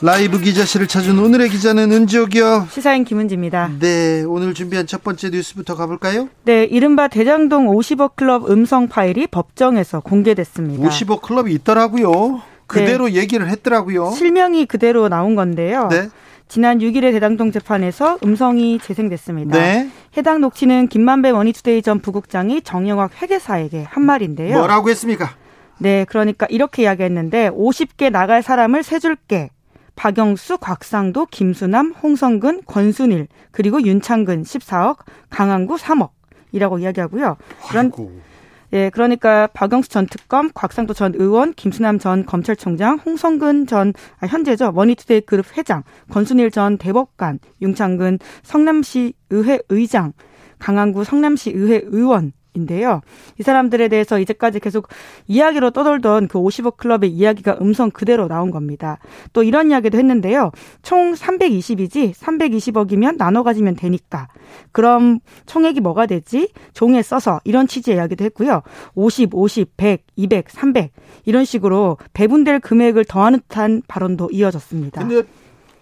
라이브 기자실을 찾은 오늘의 기자는 은지옥이요. 시사인 김은지입니다. 네, 오늘 준비한 첫 번째 뉴스부터 가볼까요? 네, 이른바 대장동 50억 클럽 음성 파일이 법정에서 공개됐습니다. 50억 클럽이 있더라고요. 그대로 네. 얘기를 했더라고요. 실명이 그대로 나온 건데요. 네. 지난 6일의 대장동 재판에서 음성이 재생됐습니다. 네. 해당 녹취는 김만배 머니투데이 전 부국장이 정영학 회계사에게 한 말인데요. 뭐라고 했습니까? 네, 그러니까 이렇게 이야기했는데 50개 나갈 사람을 세 줄게. 박영수, 곽상도, 김수남, 홍성근, 권순일, 그리고 윤창근 14억, 강한구 3억이라고 이야기하고요. 그런 예, 그러니까 박영수 전 특검, 곽상도 전 의원, 김수남 전 검찰총장, 홍성근 전 아, 현재죠 머니투데이 그룹 회장, 권순일 전 대법관, 윤창근 성남시 의회 의장, 강한구 성남시 의회 의원 인데요. 이 사람들에 대해서 이제까지 계속 이야기로 떠돌던 그 50억 클럽의 이야기가 음성 그대로 나온 겁니다. 또 이런 이야기도 했는데요. 총 320이지 320억이면 나눠 가지면 되니까. 그럼 총액이 뭐가 되지? 종에 써서 이런 취지의 이야기도 했고요. 50, 50, 100, 200, 300 이런 식으로 배분될 금액을 더하는 듯한 발언도 이어졌습니다. 근데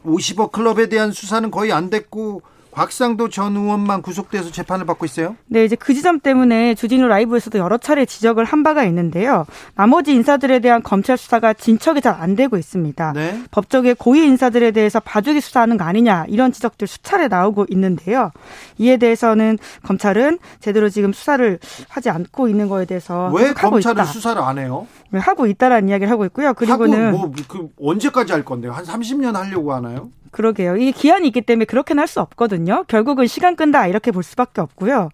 50억 클럽에 대한 수사는 거의 안 됐고 곽상도 전 의원만 구속돼서 재판을 받고 있어요? 네, 이제 그 지점 때문에 주진우 라이브에서도 여러 차례 지적을 한 바가 있는데요. 나머지 인사들에 대한 검찰 수사가 진척이 잘 안 되고 있습니다. 네. 법조계 고위 인사들에 대해서 봐주기 수사하는 거 아니냐 이런 지적들 수차례 나오고 있는데요. 이에 대해서는 검찰은 제대로 지금 수사를 하지 않고 있는 거에 대해서 왜 검찰은. 수사를 안 해요? 하고 있다라는 이야기를 하고 있고요. 그리고는 뭐 그 언제까지 할 건데요? 한 30년 하려고 하나요? 그러게요. 이 기한이 있기 때문에 그렇게는 할 수 없거든요. 결국은 시간 끈다 이렇게 볼 수밖에 없고요.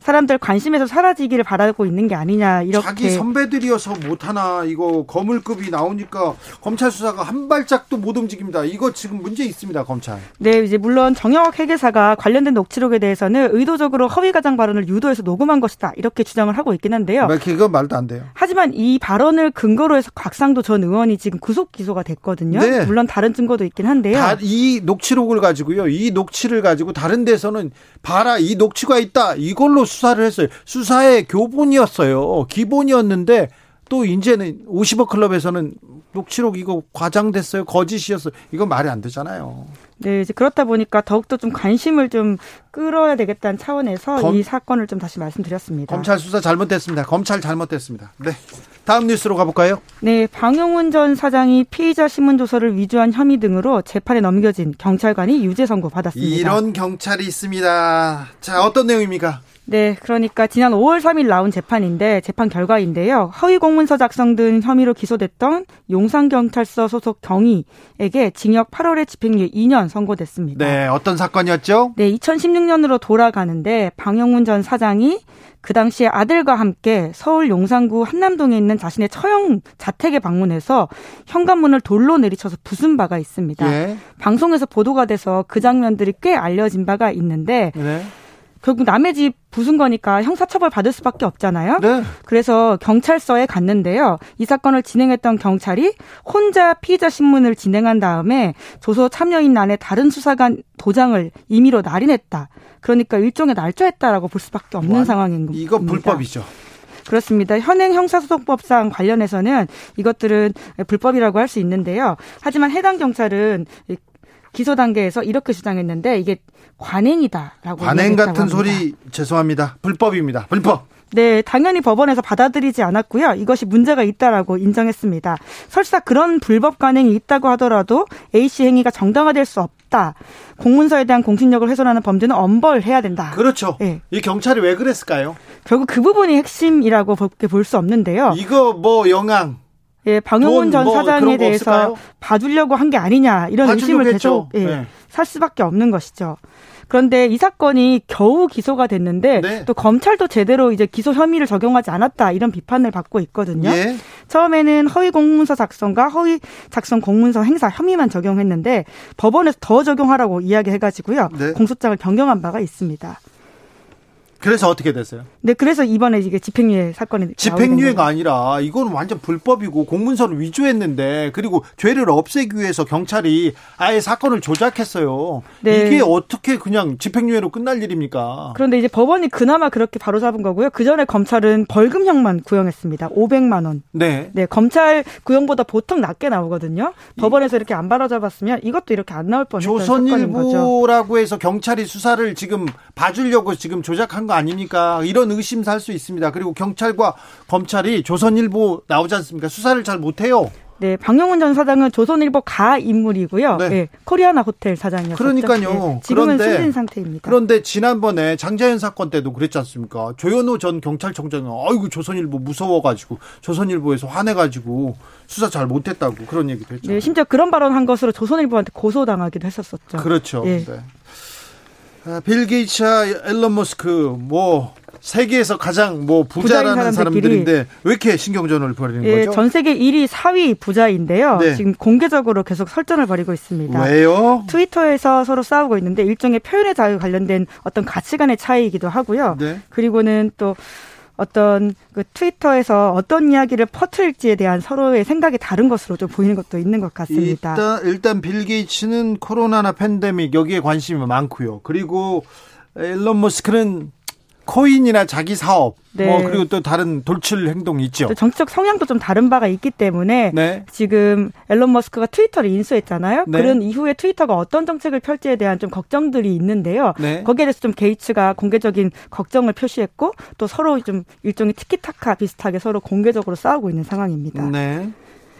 사람들 관심에서 사라지기를 바라고 있는 게 아니냐 이렇게 자기 선배들이어서 못하나 이거 거물급이 나오니까 검찰 수사가 한 발짝도 못 움직입니다. 이거 지금 문제 있습니다 검찰. 네 이제 물론 정영학 회계사가 관련된 녹취록에 대해서는 의도적으로 허위 가장 발언을 유도해서 녹음한 것이다 이렇게 주장을 하고 있긴 한데요. 그거 말도 안 돼요. 하지만 이 발언을 근거로 해서 곽상도 전 의원이 지금 구속 기소가 됐거든요. 네. 물론 다른 증거도 있긴 한데요. 이 녹취록을 가지고요. 이 녹취를 가지고 다른 데서는 봐라 이 녹취가 있다 이걸로 수사를 했어요. 수사의 교본이었어요. 기본이었는데 또 이제는 50억 클럽에서는 녹취록 이거 과장됐어요. 거짓이었어요. 이거 말이 안 되잖아요. 네, 이제 그렇다 보니까 더욱더 좀 관심을 좀 끌어야 되겠다는 차원에서 검, 이 사건을 좀 다시 말씀드렸습니다. 검찰 수사 잘못됐습니다. 검찰 잘못됐습니다. 네. 다음 뉴스로 가볼까요? 네, 방용훈 전 사장이 피의자 신문 조서를 위조한 혐의 등으로 재판에 넘겨진 경찰관이 유죄 선고 받았습니다. 이런 경찰이 있습니다. 자, 어떤 내용입니까? 네, 그러니까 지난 5월 3일 나온 재판인데 재판 결과인데요. 허위 공문서 작성 등 혐의로 기소됐던 용산경찰서 소속 경위에게 징역 8월에 집행유예 2년 선고됐습니다. 네, 어떤 사건이었죠? 네, 2016년으로 돌아가는데 방영문 전 사장이 그 당시에 아들과 함께 서울 용산구 한남동에 있는 자신의 처형 자택에 방문해서 현관문을 돌로 내리쳐서 부순 바가 있습니다. 예. 방송에서 보도가 돼서 그 장면들이 꽤 알려진 바가 있는데 네. 결국 남의 집 부순 거니까 형사처벌 받을 수밖에 없잖아요. 네. 그래서 경찰서에 갔는데요. 이 사건을 진행했던 경찰이 혼자 피의자 신문을 진행한 다음에 조서 참여인란에 다른 수사관 도장을 임의로 날인했다. 그러니까 일종의 날조했다라고 볼 수밖에 없는 와, 상황인 겁니다. 이거 불법이죠. 그렇습니다. 현행 형사소송법상 관련해서는 이것들은 불법이라고 할 수 있는데요. 하지만 해당 경찰은 기소 단계에서 이렇게 주장했는데 이게 관행이다라고 관행 같은 소리 죄송합니다. 불법입니다. 불법. 네, 당연히 법원에서 받아들이지 않았고요. 이것이 문제가 있다라고 인정했습니다. 설사 그런 불법 관행이 있다고 하더라도 A 씨 행위가 정당화될 수 없다. 공문서에 대한 공신력을 훼손하는 범죄는 엄벌해야 된다. 그렇죠. 네. 이 경찰이 왜 그랬을까요? 결국 그 부분이 핵심이라고 볼 수 없는데요. 이거 뭐 영향 예, 방용훈 전 뭐 사장에 대해서 봐주려고 한 게 아니냐 이런 의심을 계속 예, 네. 살 수밖에 없는 것이죠. 그런데 이 사건이 겨우 기소가 됐는데 네. 또 검찰도 제대로 이제 기소 혐의를 적용하지 않았다 이런 비판을 받고 있거든요. 예. 처음에는 허위 공문서 작성과 허위 작성 공문서 행사 혐의만 적용했는데 법원에서 더 적용하라고 이야기해가지고요. 네. 공소장을 변경한 바가 있습니다. 그래서 어떻게 됐어요? 네, 그래서 이번에 이게 집행유예 사건이 집행유예가 아니라 이건 완전 불법이고 공문서를 위조했는데 그리고 죄를 없애기 위해서 경찰이 아예 사건을 조작했어요. 네. 이게 어떻게 그냥 집행유예로 끝날 일입니까? 그런데 이제 법원이 그나마 그렇게 바로 잡은 거고요. 그 전에 검찰은 벌금형만 구형했습니다. 500만 원. 네. 네, 검찰 구형보다 보통 낮게 나오거든요. 법원에서 이렇게 안 바로 잡았으면 이것도 이렇게 안 나올 뻔했던 조선일보라고 해서 경찰이 수사를 지금 봐주려고 지금 조작한 거 아닙니까? 이런 의심 살 수 있습니다. 그리고 경찰과 검찰이 조선일보 나오지 않습니까? 수사를 잘 못해요. 네, 방영훈 전 사장은 조선일보 가 인물이고요. 네. 네 코리아나 호텔 사장이었죠. 그러니까요. 네, 지금은 그런데, 숨진 상태입니다. 그런데 지난번에 장자연 사건 때도 그랬지 않습니까? 조현호 전 경찰청장은 아이고 조선일보 무서워가지고 조선일보에서 화내가지고 수사 잘 못했다고 그런 얘기도 했죠. 네, 심지어 그런 발언한 것으로 조선일보한테 고소당하기도 했었었죠. 그렇죠. 네. 네. 아, 빌 게이츠와 앨런 머스크 뭐 세계에서 가장 뭐 부자라는 사람들인데 왜 이렇게 신경전을 벌이는 예, 거죠? 전 세계 1위, 4위 부자인데요. 네. 지금 공개적으로 계속 설전을 벌이고 있습니다. 왜요? 트위터에서 서로 싸우고 있는데 일종의 표현의 자유 관련된 어떤 가치관의 차이이기도 하고요. 네. 그리고는 또 어떤 그 트위터에서 어떤 이야기를 퍼뜨릴지에 대한 서로의 생각이 다른 것으로 좀 보이는 것도 있는 것 같습니다. 일단 일단 빌 게이츠는 코로나나 팬데믹 여기에 관심이 많고요. 그리고 앨런 머스크는 코인이나 자기 사업 네. 뭐 그리고 또 다른 돌출 행동이 있죠. 정치적 성향도 좀 다른 바가 있기 때문에 네. 지금 앨런 머스크가 트위터를 인수했잖아요. 네. 그런 이후에 트위터가 어떤 정책을 펼지에 대한 좀 걱정들이 있는데요. 네. 거기에 대해서 좀 게이츠가 공개적인 걱정을 표시했고 또 서로 좀 일종의 티키타카 비슷하게 서로 공개적으로 싸우고 있는 상황입니다. 네.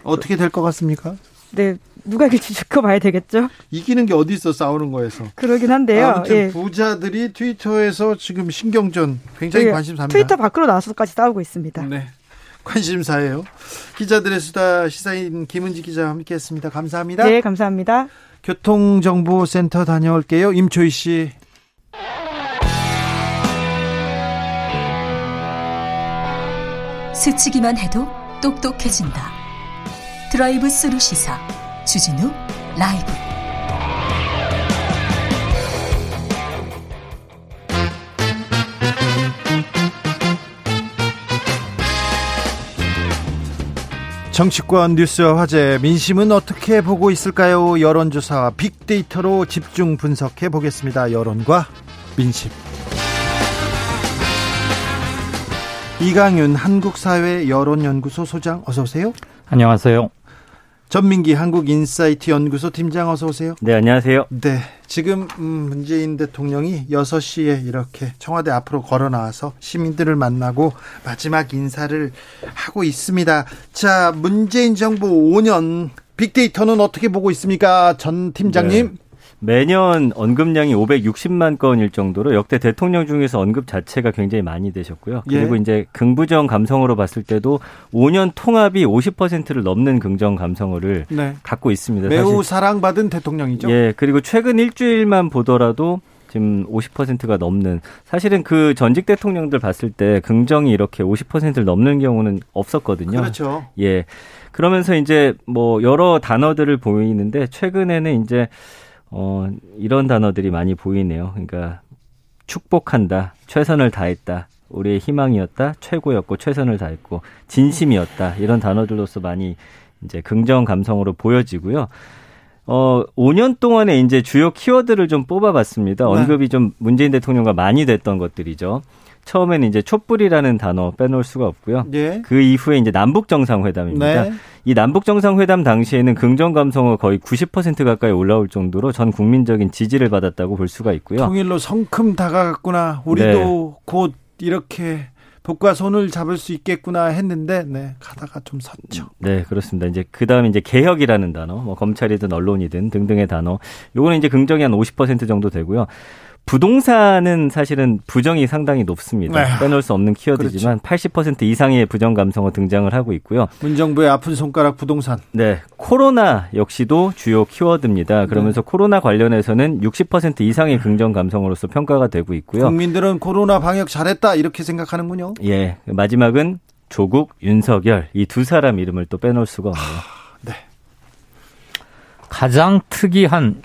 어떻게 될 것 같습니까? 네, 누가 이길지 지켜봐야 되겠죠. 이기는 게 어디 있어 싸우는 거에서. 그러긴 한데요. 아무튼 예. 부자들이 트위터에서 지금 신경전 굉장히 예. 관심사입니다. 트위터 밖으로 나와서까지 싸우고 있습니다. 네. 관심사예요. 기자들의 수다 시사인 김은지 기자와 함께했습니다. 감사합니다. 네, 감사합니다. 교통정보센터 다녀올게요. 임초희 씨. 스치기만 해도 똑똑해진다. 드라이브 스루 시사 주진우 라이브 정치권 뉴스와 화제 민심은 어떻게 보고 있을까요? 여론조사 빅데이터로 집중 분석해 보겠습니다. 여론과 민심. 이강윤 한국사회 여론연구소 소장 어서 오세요. 안녕하세요. 전민기 한국인사이트 연구소 팀장 어서 오세요. 네, 안녕하세요. 네. 지금 음, 문재인 대통령이 6시에 이렇게 청와대 앞으로 걸어 나와서 시민들을 만나고 마지막 인사를 하고 있습니다. 자, 문재인 정부 5년 빅데이터는 어떻게 보고 있습니까? 전 팀장님. 네. 매년 언급량이 560만 건일 정도로 역대 대통령 중에서 언급 자체가 굉장히 많이 되셨고요. 예. 그리고 예. 이제 긍부정 감성으로 봤을 때도 5년 통합이 50%를 넘는 긍정 감성어를 네. 갖고 있습니다. 매우 사실. 사랑받은 대통령이죠. 예. 그리고 최근 일주일만 보더라도 지금 50%가 넘는 사실은 그 전직 대통령들 봤을 때 긍정이 이렇게 50%를 넘는 경우는 없었거든요. 그렇죠. 예. 그러면서 이제 뭐 여러 단어들을 보이는데 최근에는 이제 어, 이런 단어들이 많이 보이네요. 그러니까 축복한다, 최선을 다했다, 우리의 희망이었다, 최고였고 최선을 다했고 진심이었다 이런 단어들로서 많이 이제 긍정 감성으로 보여지고요. 어, 5년 동안에 이제 주요 키워드를 좀 뽑아봤습니다. 네. 언급이 좀 문재인 대통령과 많이 됐던 것들이죠. 처음에는 이제 촛불이라는 단어 빼놓을 수가 없고요. 예. 그 이후에 이제 남북 정상회담입니다. 네. 이 남북 정상회담 당시에는 긍정 감성어 거의 90% 가까이 올라올 정도로 전 국민적인 지지를 받았다고 볼 수가 있고요. 통일로 성큼 다가갔구나. 우리도 네. 곧 이렇게 북과 손을 잡을 수 있겠구나 했는데 네 가다가 좀 섰죠. 네 그렇습니다. 이제 그 다음에 이제 개혁이라는 단어, 뭐 검찰이든 언론이든 등등의 단어, 요거는 이제 긍정이 한 50% 정도 되고요. 부동산은 사실은 부정이 상당히 높습니다. 네. 빼놓을 수 없는 키워드지만 그렇죠. 80% 이상의 부정 감성어 등장을 하고 있고요. 문정부의 아픈 손가락 부동산. 네, 코로나 역시도 주요 키워드입니다. 그러면서 코로나 관련해서는 60% 이상의 긍정 감성으로서 평가가 되고 있고요. 국민들은 코로나 방역 잘했다 이렇게 생각하는군요. 예, 마지막은 조국, 윤석열 이 두 사람 이름을 또 빼놓을 수가 없네요. 가장 특이한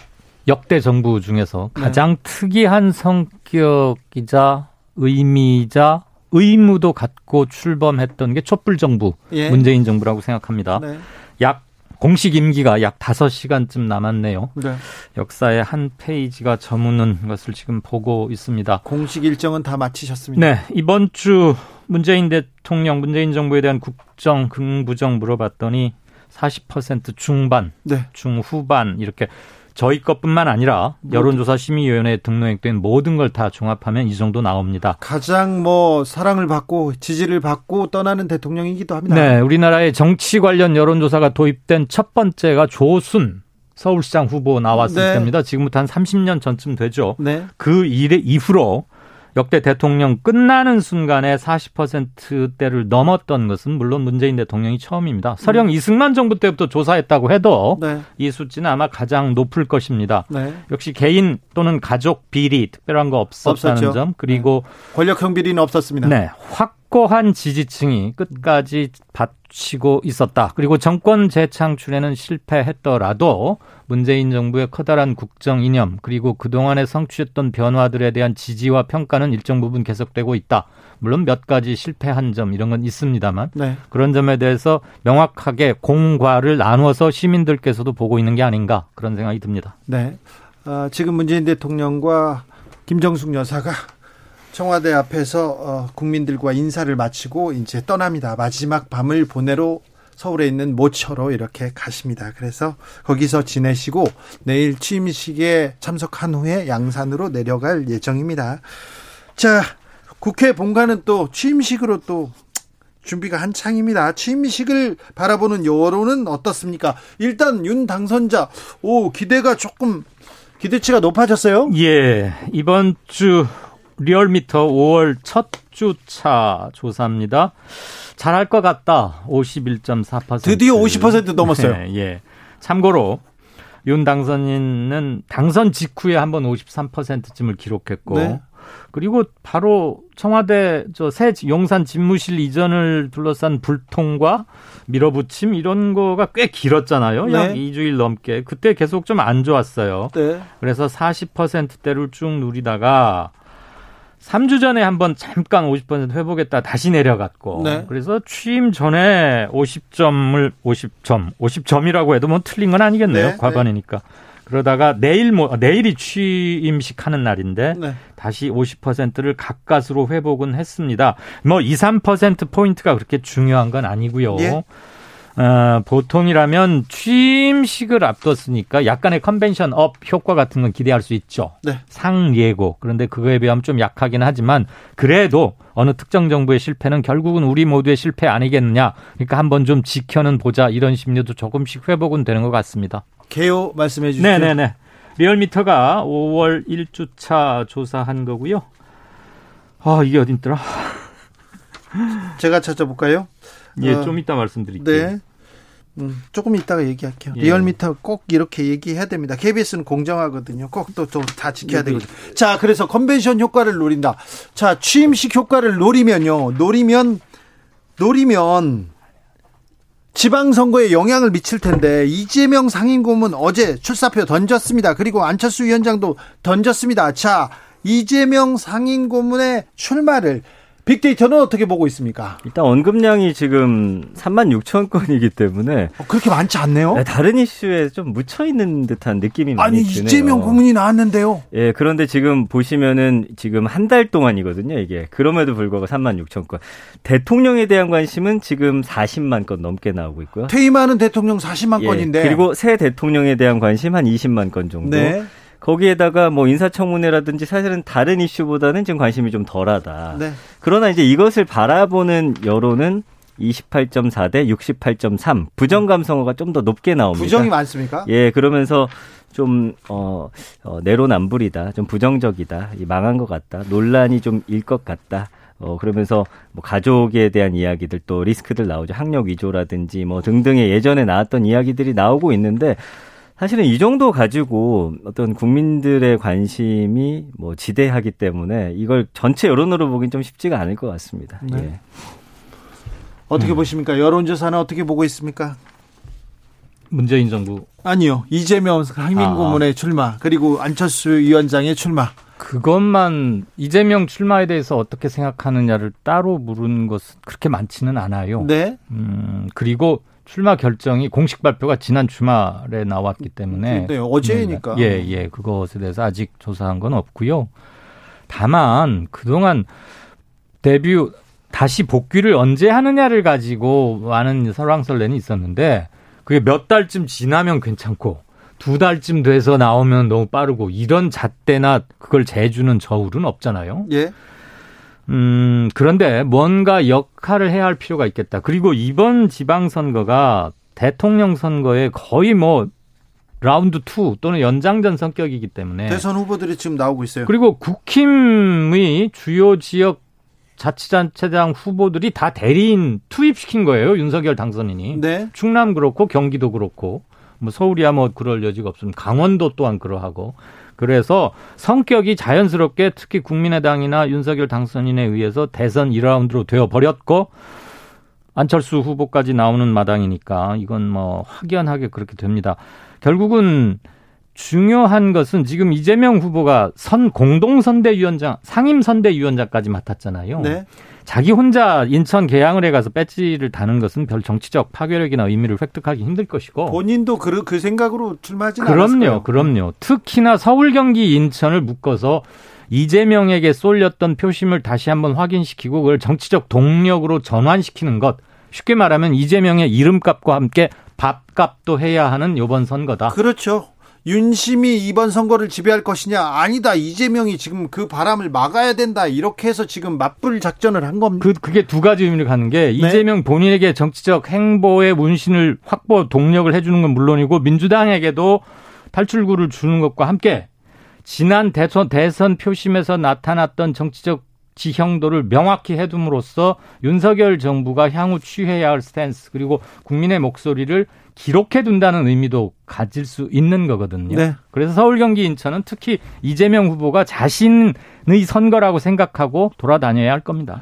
역대 정부 중에서 네. 가장 특이한 성격이자 의미이자 의무도 갖고 출범했던 게 촛불 정부 예. 문재인 정부라고 생각합니다. 네. 약 공식 임기가 약 5시간쯤 남았네요. 네. 역사의 한 페이지가 저무는 것을 지금 보고 있습니다. 공식 일정은 다 마치셨습니다. 네, 이번 주 문재인 대통령, 문재인 정부에 대한 국정, 긍부정 물어봤더니 40% 중반, 네. 중후반 이렇게 저희 것뿐만 아니라 여론조사 심의위원회에 등록된 모든 걸 다 종합하면 이 정도 나옵니다. 가장 뭐 사랑을 받고 지지를 받고 떠나는 대통령이기도 합니다. 네, 우리나라의 정치 관련 여론조사가 도입된 첫 번째가 조순 서울시장 후보 나왔을 네. 때입니다. 지금부터 한 30년 전쯤 되죠. 네. 그 일의 이후로 역대 대통령 끝나는 순간에 40%대를 넘었던 것은 물론 문재인 대통령이 처음입니다. 설령 이승만 정부 때부터 조사했다고 해도 네. 이 수치는 아마 가장 높을 것입니다. 네. 역시 개인 또는 가족 비리 특별한 거 없었다는 없었죠. 점 그리고 권력형 비리는 없었습니다. 네 확 고한 지지층이 끝까지 받치고 있었다. 그리고 정권 재창출에는 실패했더라도 문재인 정부의 커다란 국정 이념 그리고 그동안에 성취했던 변화들에 대한 지지와 평가는 일정 부분 계속되고 있다. 물론 몇 가지 실패한 점 이런 건 있습니다만 네. 그런 점에 대해서 명확하게 공과를 나누어서 시민들께서도 보고 있는 게 아닌가 그런 생각이 듭니다. 네. 아, 지금 문재인 대통령과 김정숙 여사가 청와대 앞에서 어, 국민들과 인사를 마치고 이제 떠납니다. 마지막 밤을 보내러 서울에 있는 모처로 이렇게 가십니다. 그래서 거기서 지내시고 내일 취임식에 참석한 후에 양산으로 내려갈 예정입니다. 자, 국회 본관은 또 취임식으로 또 준비가 한창입니다. 취임식을 바라보는 여론은 어떻습니까? 일단 윤 당선자, 오, 기대가 조금, 기대치가 높아졌어요? 예, 이번 주 리얼미터 5월 첫 주차 조사입니다. 잘할 것 같다. 51.4%. 드디어 50% 넘었어요. 네, 예. 참고로 윤 당선인은 당선 직후에 한번 53%쯤을 기록했고 네. 그리고 바로 청와대 저 새 용산 집무실 이전을 둘러싼 불통과 밀어붙임 이런 거가 꽤 길었잖아요. 약 네. 2주일 넘게. 그때 계속 좀 안 좋았어요. 네. 그래서 40%대를 쭉 누리다가 3주 전에 한번 잠깐 50% 회복했다 다시 내려갔고 네. 그래서 취임 전에 50점을 50점 50점이라고 해도 뭐 틀린 건 아니겠네요 네, 과반이니까 그러다가 내일 뭐 내일이 취임식 하는 날인데 네. 다시 50%를 가까스로 회복은 했습니다. 뭐 2, 3% 포인트가 그렇게 중요한 건 아니고요. 예. 어, 보통이라면 취임식을 앞뒀으니까 약간의 컨벤션 업 효과 같은 건 기대할 수 있죠. 네. 상예고. 그런데 그거에 비하면 좀 약하긴 하지만 그래도 어느 특정 정부의 실패는 결국은 우리 모두의 실패 아니겠느냐. 그러니까 한번 좀 지켜는 보자. 이런 심리도 조금씩 회복은 되는 것 같습니다. 개요 말씀해 주시죠. 네네네. 리얼미터가 5월 1주차 조사한 거고요. 아, 이게 어딨더라? 제가 찾아볼까요? 예, 어, 좀 이따 말씀드릴게요. 네. 음, 조금 이따가 얘기할게요. 예. 리얼미터 꼭 이렇게 얘기해야 됩니다. KBS는 공정하거든요. 꼭또또다 지켜야 네, 네. 되거든요. 자, 그래서 컨벤션 효과를 노린다. 자, 취임식 효과를 노리면요. 노리면 노리면 지방선거에 영향을 미칠 텐데 이재명 상임고문 어제 출사표 던졌습니다. 그리고 안철수 위원장도 던졌습니다. 자, 이재명 상임고문의 출마를 빅데이터는 어떻게 보고 있습니까? 일단 언급량이 지금 3만 6천 건이기 때문에 어, 그렇게 많지 않네요. 네, 다른 이슈에 좀 묻혀 있는 듯한 느낌이 많이 아니 드네요. 이재명 고문이 나왔는데요. 예, 그런데 지금 보시면은 지금 한 달 동안이거든요, 이게. 그럼에도 불구하고 3만 6천 건. 대통령에 대한 관심은 지금 40만 건 넘게 나오고 있고요. 퇴임하는 대통령 40만 예, 건인데. 그리고 새 대통령에 대한 관심 한 20만 건 정도. 네, 거기에다가 뭐 인사청문회라든지 사실은 다른 이슈보다는 지금 관심이 좀 덜하다. 네, 그러나 이제 이것을 바라보는 여론은 28.4 대 68.3. 부정 감성어가 좀 더 높게 나옵니다. 부정이 많습니까? 예, 그러면서 좀, 어, 어 내로남불이다. 좀 부정적이다. 망한 것 같다. 논란이 좀 일 것 같다. 어, 그러면서 뭐 가족에 대한 이야기들 또 리스크들 나오죠. 학력 위조라든지 뭐 등등의 예전에 나왔던 이야기들이 나오고 있는데 사실은 이 정도 가지고 어떤 국민들의 관심이 뭐 지대하기 때문에 이걸 전체 여론으로 보긴 좀 쉽지가 않을 것 같습니다. 네. 예. 어떻게 음. 보십니까? 여론조사는 어떻게 보고 있습니까? 문재인 정부 아니요 이재명 상임고문의 아. 출마 그리고 안철수 위원장의 출마 그것만 이재명 출마에 대해서 어떻게 생각하느냐를 따로 물은 것은 그렇게 많지는 않아요. 네. 음 그리고 출마 결정이 공식 발표가 지난 주말에 나왔기 때문에 네, 어제니까. 예, 예. 그것에 대해서 아직 조사한 건 없고요. 다만 그동안 데뷔 다시 복귀를 언제 하느냐를 가지고 많은 설왕설래는 있었는데 그게 몇 달쯤 지나면 괜찮고 두 달쯤 돼서 나오면 너무 빠르고 이런 잣대나 그걸 재주는 저울은 없잖아요. 예. 음, 그런데 뭔가 역할을 해야 할 필요가 있겠다. 그리고 이번 지방선거가 대통령 선거에 거의 뭐 라운드 2 또는 연장전 성격이기 때문에 대선 후보들이 지금 나오고 있어요. 그리고 국힘의 주요 지역 자치단체장 후보들이 다 대리인 투입시킨 거예요. 윤석열 당선인이. 네. 충남 그렇고 경기도 그렇고 뭐 서울이야 뭐 그럴 여지가 없습니다. 강원도 또한 그러하고. 그래서 성격이 자연스럽게 특히 국민의당이나 윤석열 당선인에 의해서 대선 1라운드로 되어 버렸고 안철수 후보까지 나오는 마당이니까 이건 뭐 확연하게 그렇게 됩니다. 결국은 중요한 것은 지금 이재명 후보가 선 공동선대위원장, 상임선대위원장까지 맡았잖아요. 네. 자기 혼자 인천 개항을 해가서 배지를 다는 것은 별 정치적 파괴력이나 의미를 획득하기 힘들 것이고 본인도 그, 그 생각으로 출마하지는 그럼요, 않았어요. 그럼요. 특히나 서울, 경기, 인천을 묶어서 이재명에게 쏠렸던 표심을 다시 한번 확인시키고 그걸 정치적 동력으로 전환시키는 것. 쉽게 말하면 이재명의 이름값과 함께 밥값도 해야 하는 이번 선거다. 그렇죠. 윤심이 이번 선거를 지배할 것이냐? 아니다. 이재명이 지금 그 바람을 막아야 된다. 이렇게 해서 지금 맞불 작전을 한 겁니다. 그, 그게 두 가지 의미를 갖는 게 네. 이재명 본인에게 정치적 행보의 문신을 확보 동력을 해주는 건 물론이고 민주당에게도 탈출구를 주는 것과 함께 지난 대선, 대선 표심에서 나타났던 정치적 지형도를 명확히 해둠으로써 윤석열 정부가 향후 취해야 할 스탠스 그리고 국민의 목소리를 기록해 둔다는 의미도 가질 수 있는 거거든요. 네. 그래서 서울, 경기, 인천은 특히 이재명 후보가 자신의 선거라고 생각하고 돌아다녀야 할 겁니다.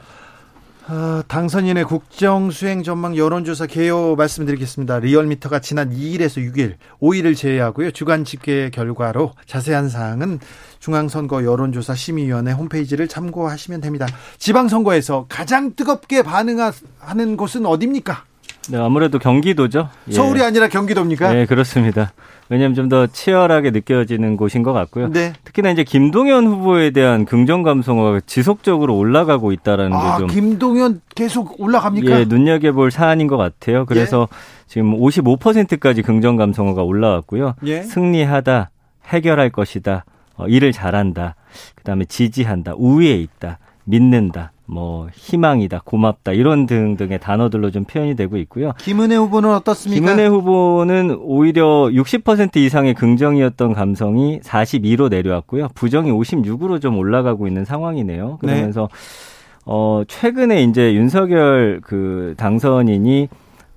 어, 당선인의 국정 수행 전망 여론조사 개요 말씀드리겠습니다. 리얼미터가 지난 2일에서 6일, 5일을 제외하고요. 주간 집계 결과로 자세한 사항은 중앙선거 여론조사 심의위원회 홈페이지를 참고하시면 됩니다. 지방선거에서 가장 뜨겁게 반응하는 곳은 어디입니까? 네, 아무래도 경기도죠. 예. 서울이 아니라 경기도입니까? 네, 그렇습니다. 왜냐하면 좀 더 치열하게 느껴지는 곳인 것 같고요. 네. 특히나 이제 김동연 후보에 대한 긍정 감성어가 지속적으로 올라가고 있다라는 아, 게좀 김동연 계속 올라갑니까? 예, 눈여겨볼 사안인 것 같아요. 그래서 예. 지금 55%까지 긍정 감성어가 올라왔고요. 예. 승리하다, 해결할 것이다, 어, 일을 잘한다, 그다음에 지지한다, 우위에 있다, 믿는다, 뭐 희망이다, 고맙다 이런 등등의 단어들로 좀 표현이 되고 있고요. 김은혜 후보는 어떻습니까? 김은혜 후보는 오히려 60% 이상의 긍정이었던 감성이 42로 내려왔고요. 부정이 56으로 좀 올라가고 있는 상황이네요. 그러면서 네. 어 최근에 이제 윤석열 그 당선인이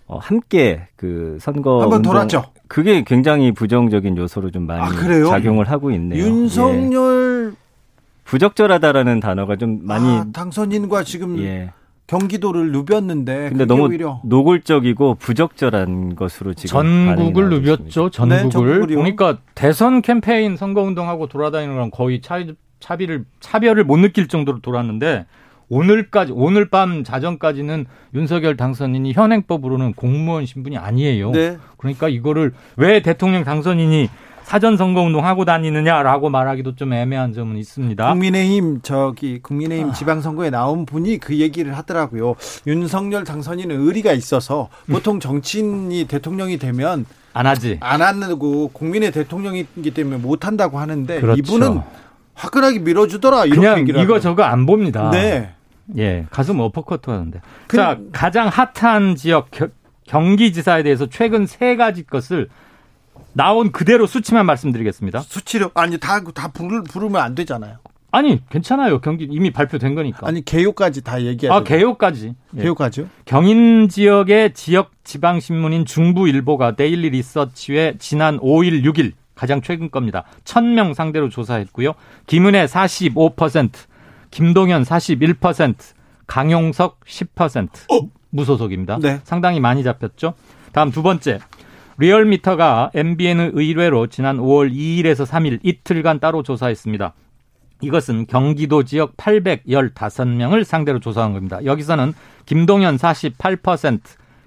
어, 함께 그 선거 한번 돌았죠. 그게 굉장히 부정적인 요소로 좀 많이 아, 작용을 하고 있네요. 윤석열 예. 부적절하다라는 단어가 좀 많이 아, 당선인과 지금 예. 경기도를 누볐는데 근데 너무 오히려. 노골적이고 부적절한 것으로 지금 전국을 누볐죠. 전국을 네, 그러니까 대선 캠페인 선거 운동하고 돌아다니는 건 거의 차, 차비를 차별을 못 느낄 정도로 돌았는데 오늘까지 오늘 밤 자정까지는 윤석열 당선인이 현행법으로는 공무원 신분이 아니에요. 네. 그러니까 이거를 왜 대통령 당선인이 사전 선거 운동 하고 다니느냐라고 말하기도 좀 애매한 점은 있습니다. 국민의힘 저기 국민의힘 아. 지방 선거에 나온 분이 그 얘기를 하더라고요. 윤석열 당선인은 의리가 있어서 보통 정치인이 대통령이 되면 안 하지. 안 하고 국민의 대통령이기 때문에 못 한다고 하는데 그렇죠. 이분은 화끈하게 밀어주더라 이렇게 그냥 이거 저거 안 봅니다. 네. 예, 가슴 어퍼커트 하는데. 그, 자, 가장 핫한 지역 겨, 경기지사에 대해서 최근 세 가지 것을 나온 그대로 수치만 말씀드리겠습니다. 수치로 아니 다다 부르면 안 되잖아요. 아니 괜찮아요. 경기 이미 발표된 거니까. 아니 개요까지 다 얘기해. 아 개요까지. 예. 개요까지요? 경인 지역의 지역 지방 신문인 중부일보가 데일리 리서치에 지난 5일, 6일 가장 최근 겁니다. 1000명 상대로 조사했고요. 김은혜 45%, 김동현 41%, 강용석 10%. 어? 무소속입니다. 네. 상당히 많이 잡혔죠. 다음 두 번째. 리얼미터가 MBN의 의뢰로 지난 5월 2일에서 3일 이틀간 따로 조사했습니다. 이것은 경기도 지역 815명을 상대로 조사한 겁니다. 여기서는 김동현 48%,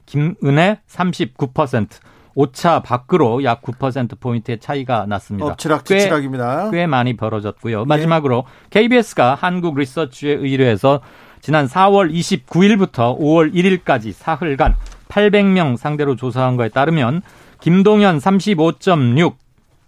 김은혜 39%, 오차 밖으로 약 9%포인트의 차이가 났습니다. 엎치락 뒤치락입니다. 꽤, 꽤 많이 벌어졌고요. 마지막으로 KBS가 한국 리서치에 의뢰해서 지난 4월 29일부터 5월 1일까지 사흘간 800명 상대로 조사한 거에 따르면 김동현 35.6,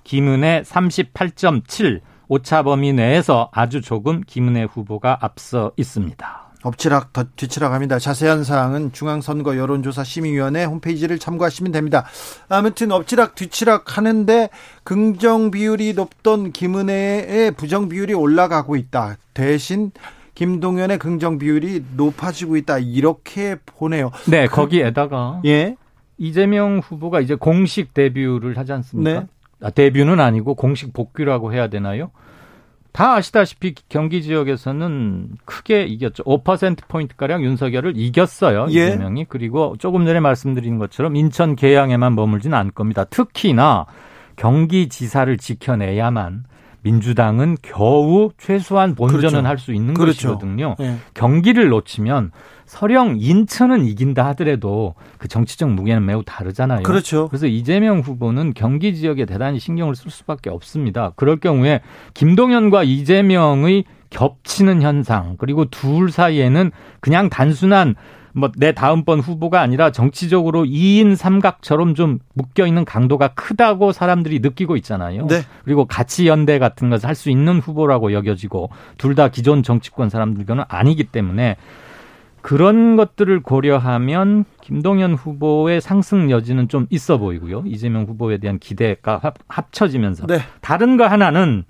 김은혜 38.7, 오차 범위 내에서 아주 조금 김은혜 후보가 앞서 있습니다. 엎치락 뒤치락합니다. 자세한 사항은 중앙선거 여론조사 심의위원회 홈페이지를 참고하시면 됩니다. 아무튼 엎치락 뒤치락 하는데 긍정 비율이 높던 김은혜의 부정 비율이 올라가고 있다. 대신 김동연의 긍정 비율이 높아지고 있다. 이렇게 보네요. 네, 거기에다가 예. 이재명 후보가 이제 공식 데뷔를 하지 않습니까? 네. 아, 데뷔는 아니고 공식 복귀라고 해야 되나요? 다 아시다시피 경기 지역에서는 크게 이겼죠. 5%포인트 가량 윤석열을 이겼어요. 예. 이재명이. 그리고 조금 전에 말씀드린 것처럼 인천 계양에만 머물지는 않을 겁니다. 특히나 경기 지사를 지켜내야만 민주당은 겨우 최소한 본전은 그렇죠. 할수 있는 그렇죠. 것이거든요. 네. 경기를 놓치면 서령 인천은 이긴다 하더라도 그 정치적 무게는 매우 다르잖아요. 그렇죠. 그래서 이재명 후보는 경기 지역에 대단히 신경을 쓸 수밖에 없습니다. 그럴 경우에 김동연과 이재명의 겹치는 현상 그리고 둘 사이에는 그냥 단순한 뭐 내 다음번 후보가 아니라 정치적으로 2인 삼각처럼 좀 묶여 있는 강도가 크다고 사람들이 느끼고 있잖아요. 네. 그리고 가치 연대 같은 것을 할 수 있는 후보라고 여겨지고 둘 다 기존 정치권 사람들과는 아니기 때문에 그런 것들을 고려하면 김동연 후보의 상승 여지는 좀 있어 보이고요. 이재명 후보에 대한 기대가 합쳐지면서 네. 다른 거 하나는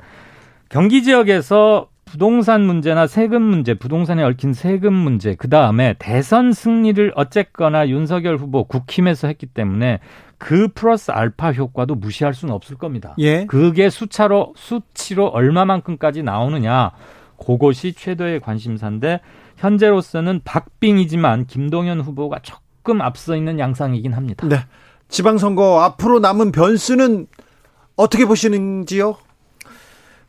경기 지역에서 부동산 문제나 세금 문제, 부동산에 얽힌 세금 문제, 그 다음에 대선 승리를 어쨌거나 윤석열 후보 국힘에서 했기 때문에 그 플러스 알파 효과도 무시할 수는 없을 겁니다. 예. 그게 수차로 수치로 얼마만큼까지 나오느냐, 그것이 최대의 관심사인데 현재로서는 박빙이지만 김동연 후보가 조금 앞서 있는 양상이긴 합니다. 네. 지방선거 앞으로 남은 변수는 어떻게 보시는지요?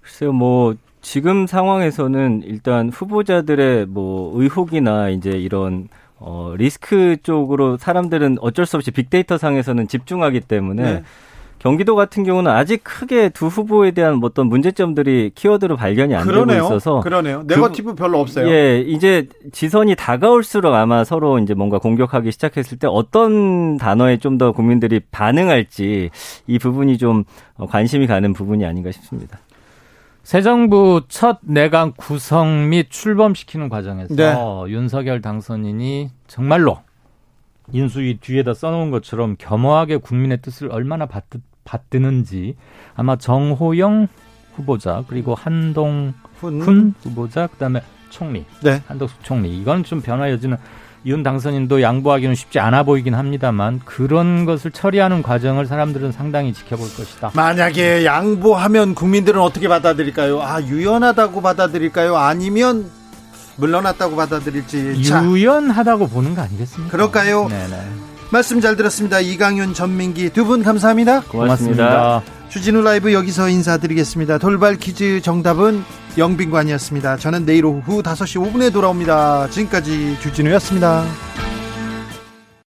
글쎄요, 뭐 지금 상황에서는 일단 후보자들의 뭐 의혹이나 이제 이런 어 리스크 쪽으로 사람들은 어쩔 수 없이 빅데이터 상에서는 집중하기 때문에 네. 경기도 같은 경우는 아직 크게 두 후보에 대한 어떤 문제점들이 키워드로 발견이 안 그러네요. 되고 있어서 그러네요. 네거티브 그, 별로 없어요. 예, 이제 지선이 다가올수록 아마 서로 이제 뭔가 공격하기 시작했을 때 어떤 단어에 좀 더 국민들이 반응할지 이 부분이 좀 관심이 가는 부분이 아닌가 싶습니다. 새 정부 첫 내각 구성 및 출범시키는 과정에서 네. 윤석열 당선인이 정말로 인수위 뒤에다 써놓은 것처럼 겸허하게 국민의 뜻을 얼마나 받드, 받드는지 아마 정호영 후보자 그리고 한동훈 후보자 그다음에 총리 네. 한덕수 총리 이건 좀 변화 여지는 윤 당선인도 양보하기는 쉽지 않아 보이긴 합니다만 그런 것을 처리하는 과정을 사람들은 상당히 지켜볼 것이다. 만약에 양보하면 국민들은 어떻게 받아들일까요? 아 유연하다고 받아들일까요? 아니면 물러났다고 받아들일지 유연하다고 보는 거 아니겠습니까? 그럴까요? 네네. 말씀 잘 들었습니다. 이강윤, 전민기 두 분 감사합니다. 고맙습니다. 고맙습니다. 주진우 라이브 여기서 인사드리겠습니다. 돌발 퀴즈 정답은 영빈관이었습니다. 저는 내일 오후 5시 5분에 돌아옵니다. 지금까지 주진우였습니다.